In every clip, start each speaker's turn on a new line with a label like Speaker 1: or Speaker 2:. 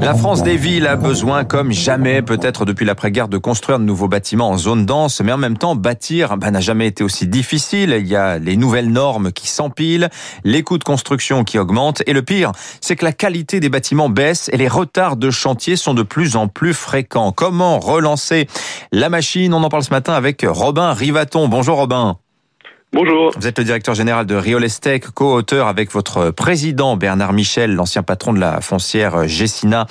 Speaker 1: La France des villes a besoin, comme jamais, peut-être depuis l'après-guerre, de construire de nouveaux bâtiments en zone dense, mais en même temps, bâtir bah, n'a jamais été aussi difficile. Il y a les nouvelles normes qui s'empilent, les coûts de construction qui augmentent, et le pire, c'est que la qualité des bâtiments baisse et les retards de chantier sont de plus en plus fréquents. Comment relancer la machine? On en parle ce matin avec Robin Rivaton. Bonjour Robin.
Speaker 2: Bonjour.
Speaker 1: Vous êtes le directeur général de Riolestec, co-auteur avec votre président Bernard Michel, l'ancien patron de la foncière Gessina,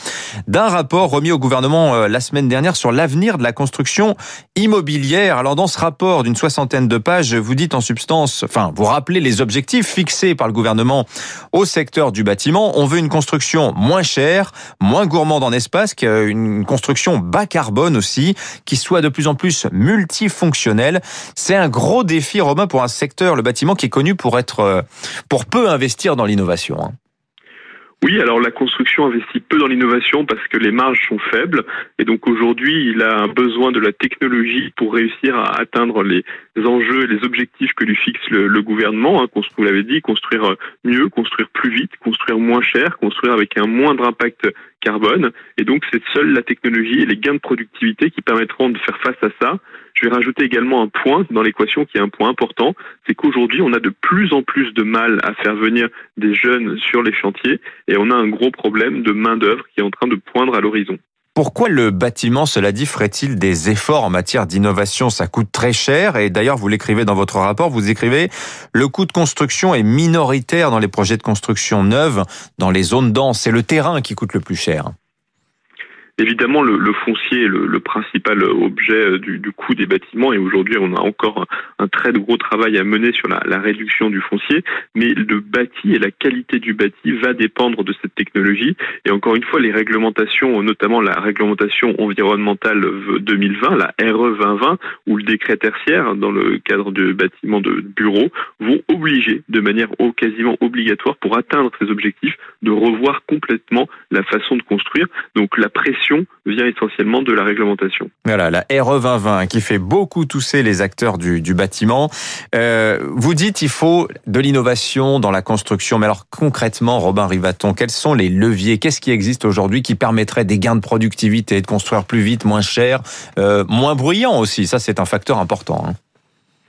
Speaker 1: d'un rapport remis au gouvernement euh, la semaine dernière sur l'avenir de la construction immobilière. Alors dans ce rapport d'une soixantaine de pages, vous dites en substance, enfin vous rappelez les objectifs fixés par le gouvernement au secteur du bâtiment. On veut une construction moins chère, moins gourmande en espace, une construction bas carbone aussi, qui soit de plus en plus multifonctionnelle. C'est un gros défi, Romain, pour un secteur, le bâtiment, qui est connu pour être, euh, pour peu investir dans l'innovation. Hein.
Speaker 2: Oui, alors la construction investit peu dans l'innovation parce que les marges sont faibles et donc aujourd'hui il a besoin de la technologie pour réussir à atteindre les enjeux et les objectifs que lui fixe le, gouvernement. Hein, vous l'avez dit, construire mieux, construire plus vite, construire moins cher, construire avec un moindre impact carbone. Et donc c'est seule la technologie et les gains de productivité qui permettront de faire face à ça. Je vais rajouter également un point dans l'équation qui est un point important, c'est qu'aujourd'hui on a de plus en plus de mal à faire venir des jeunes sur les chantiers et on a un gros problème de main d'œuvre qui est en train de poindre à l'horizon.
Speaker 1: Pourquoi le bâtiment, cela dit, ferait-il des efforts en matière d'innovation? Ça coûte très cher et d'ailleurs, vous l'écrivez dans votre rapport, vous écrivez le coût de construction est minoritaire dans les projets de construction neuve, dans les zones denses. C'est le terrain qui coûte le plus cher.
Speaker 2: Évidemment, le, le foncier est le, principal objet euh, du, du coût des bâtiments et aujourd'hui, on a encore un, très gros travail à mener sur la, la, réduction du foncier, mais le bâti et la qualité du bâti va dépendre de cette technologie. Et encore une fois, les réglementations, notamment la réglementation environnementale 2020, la RE 2020, ou le décret tertiaire dans le cadre du bâtiment de bureau, vont obliger de manière quasiment obligatoire pour atteindre ces objectifs de revoir complètement la façon de construire. Donc la pression vient essentiellement de la réglementation.
Speaker 1: Voilà, la RE 2020 qui fait beaucoup tousser les acteurs du, bâtiment. Euh, vous dites il faut de l'innovation dans la construction, mais alors concrètement, Robin Rivaton, quels sont les leviers? Qu'est-ce qui existe aujourd'hui qui permettrait des gains de productivité, de construire plus vite, moins cher, euh, moins bruyant aussi? Ça, c'est un facteur important. Hein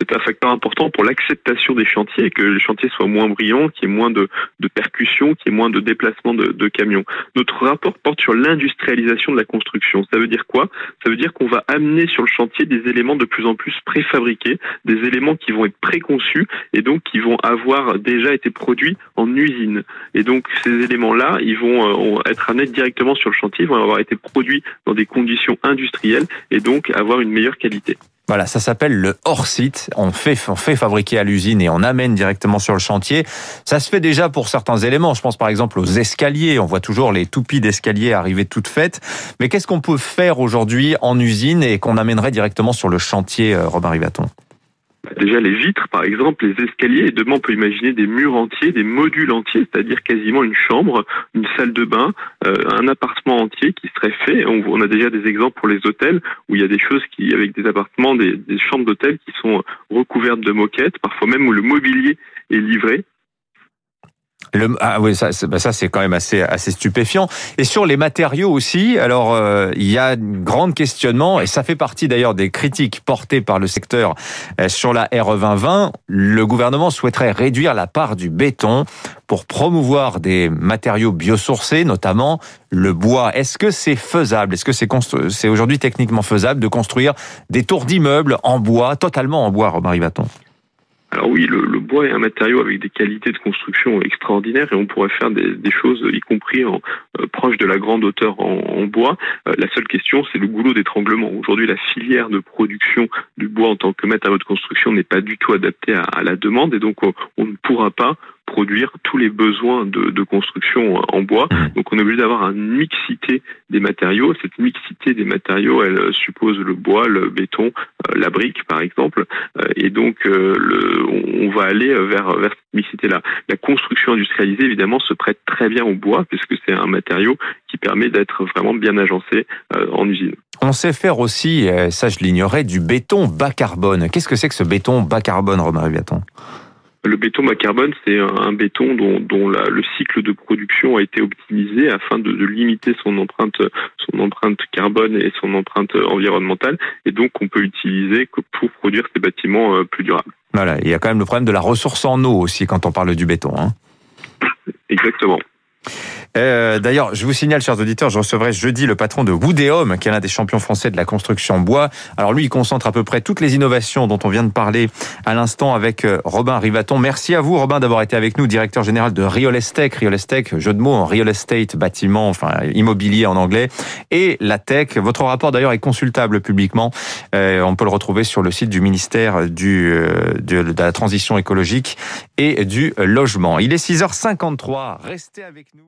Speaker 2: c'est un facteur important pour l'acceptation des chantiers et que les chantiers soient moins brillants, qu'il y ait moins de, percussions, qu'il y ait moins de déplacements de, de camions. Notre rapport porte sur l'industrialisation de la construction. Ça veut dire quoi? Ça veut dire qu'on va amener sur le chantier des éléments de plus en plus préfabriqués, des éléments qui vont être préconçus et donc qui vont avoir déjà été produits en usine. Et donc ces éléments-là, ils vont euh, être amenés directement sur le chantier, ils vont avoir été produits dans des conditions industrielles et donc avoir une meilleure qualité.
Speaker 1: Voilà, ça s'appelle le hors-site. On fait, on fait fabriquer à l'usine et on amène directement sur le chantier. Ça se fait déjà pour certains éléments. Je pense par exemple aux escaliers. On voit toujours les toupies d'escaliers arriver toutes faites. Mais qu'est-ce qu'on peut faire aujourd'hui en usine et qu'on amènerait directement sur le chantier, euh, Robin Rivaton?
Speaker 2: Déjà les vitres, par exemple, les escaliers, et demain on peut imaginer des murs entiers, des modules entiers, c'est-à-dire quasiment une chambre, une salle de bain, euh, un appartement entier qui serait fait. On, a déjà des exemples pour les hôtels où il y a des choses qui, avec des appartements, des, des chambres d'hôtel qui sont recouvertes de moquettes, parfois même où le mobilier est livré.
Speaker 1: Ah oui, ça, bah ça c'est quand même assez assez stupéfiant. Et sur les matériaux aussi, alors euh, il y a un grand questionnement et ça fait partie d'ailleurs des critiques portées par le secteur euh, sur la RE 2020. Le gouvernement souhaiterait réduire la part du béton pour promouvoir des matériaux biosourcés, notamment le bois. Est-ce que c'est faisable? Est-ce que c'est c'est aujourd'hui techniquement faisable de construire des tours d'immeubles en bois, totalement en bois, Robin Rivaton?
Speaker 2: Alors oui, le, bois est un matériau avec des qualités de construction extraordinaires et on pourrait faire des, choses, y compris en, euh, proche de la grande hauteur en, bois. Euh, la seule question, c'est le goulot d'étranglement. Aujourd'hui, la filière de production du bois en tant que matériau de construction n'est pas du tout adaptée à, la demande et donc on ne pourra pas produire tous les besoins de, de, construction en bois. Mmh. Donc on est obligé d'avoir une mixité des matériaux. Cette mixité des matériaux, elle suppose le bois, le béton, euh, la brique par exemple. Euh, et donc euh, le, on va aller vers, vers cette mixité-là. La construction industrialisée, évidemment, se prête très bien au bois puisque c'est un matériau qui permet d'être vraiment bien agencé en usine.
Speaker 1: On sait faire aussi, ça je l'ignorais, du béton bas carbone. Qu'est-ce que c'est que ce béton bas carbone, Romain Riviaton?
Speaker 2: Le béton bas carbone, c'est un béton dont, dont la, le cycle de production a été optimisé afin de, de, limiter son empreinte, son empreinte carbone et son empreinte environnementale, et donc on peut utiliser pour produire ces bâtiments euh, plus durables.
Speaker 1: Voilà, il y a quand même le problème de la ressource en eau aussi quand on parle du béton. Hein.
Speaker 2: Exactement.
Speaker 1: Euh, D'ailleurs, je vous signale, chers auditeurs, je recevrai jeudi le patron de Woodéum, qui est l'un des champions français de la construction bois. Alors lui, il concentre à peu près toutes les innovations dont on vient de parler à l'instant avec euh, Robin Rivaton. Merci à vous, Robin, d'avoir été avec nous, directeur général de. Real Estate, jeu de mots en Real Estate, bâtiment, enfin immobilier en anglais, et la tech. Votre rapport d'ailleurs est consultable publiquement. Euh, on peut le retrouver sur le site du ministère du, euh, de, de la transition écologique et du logement. Il est 6h53. Restez avec nous.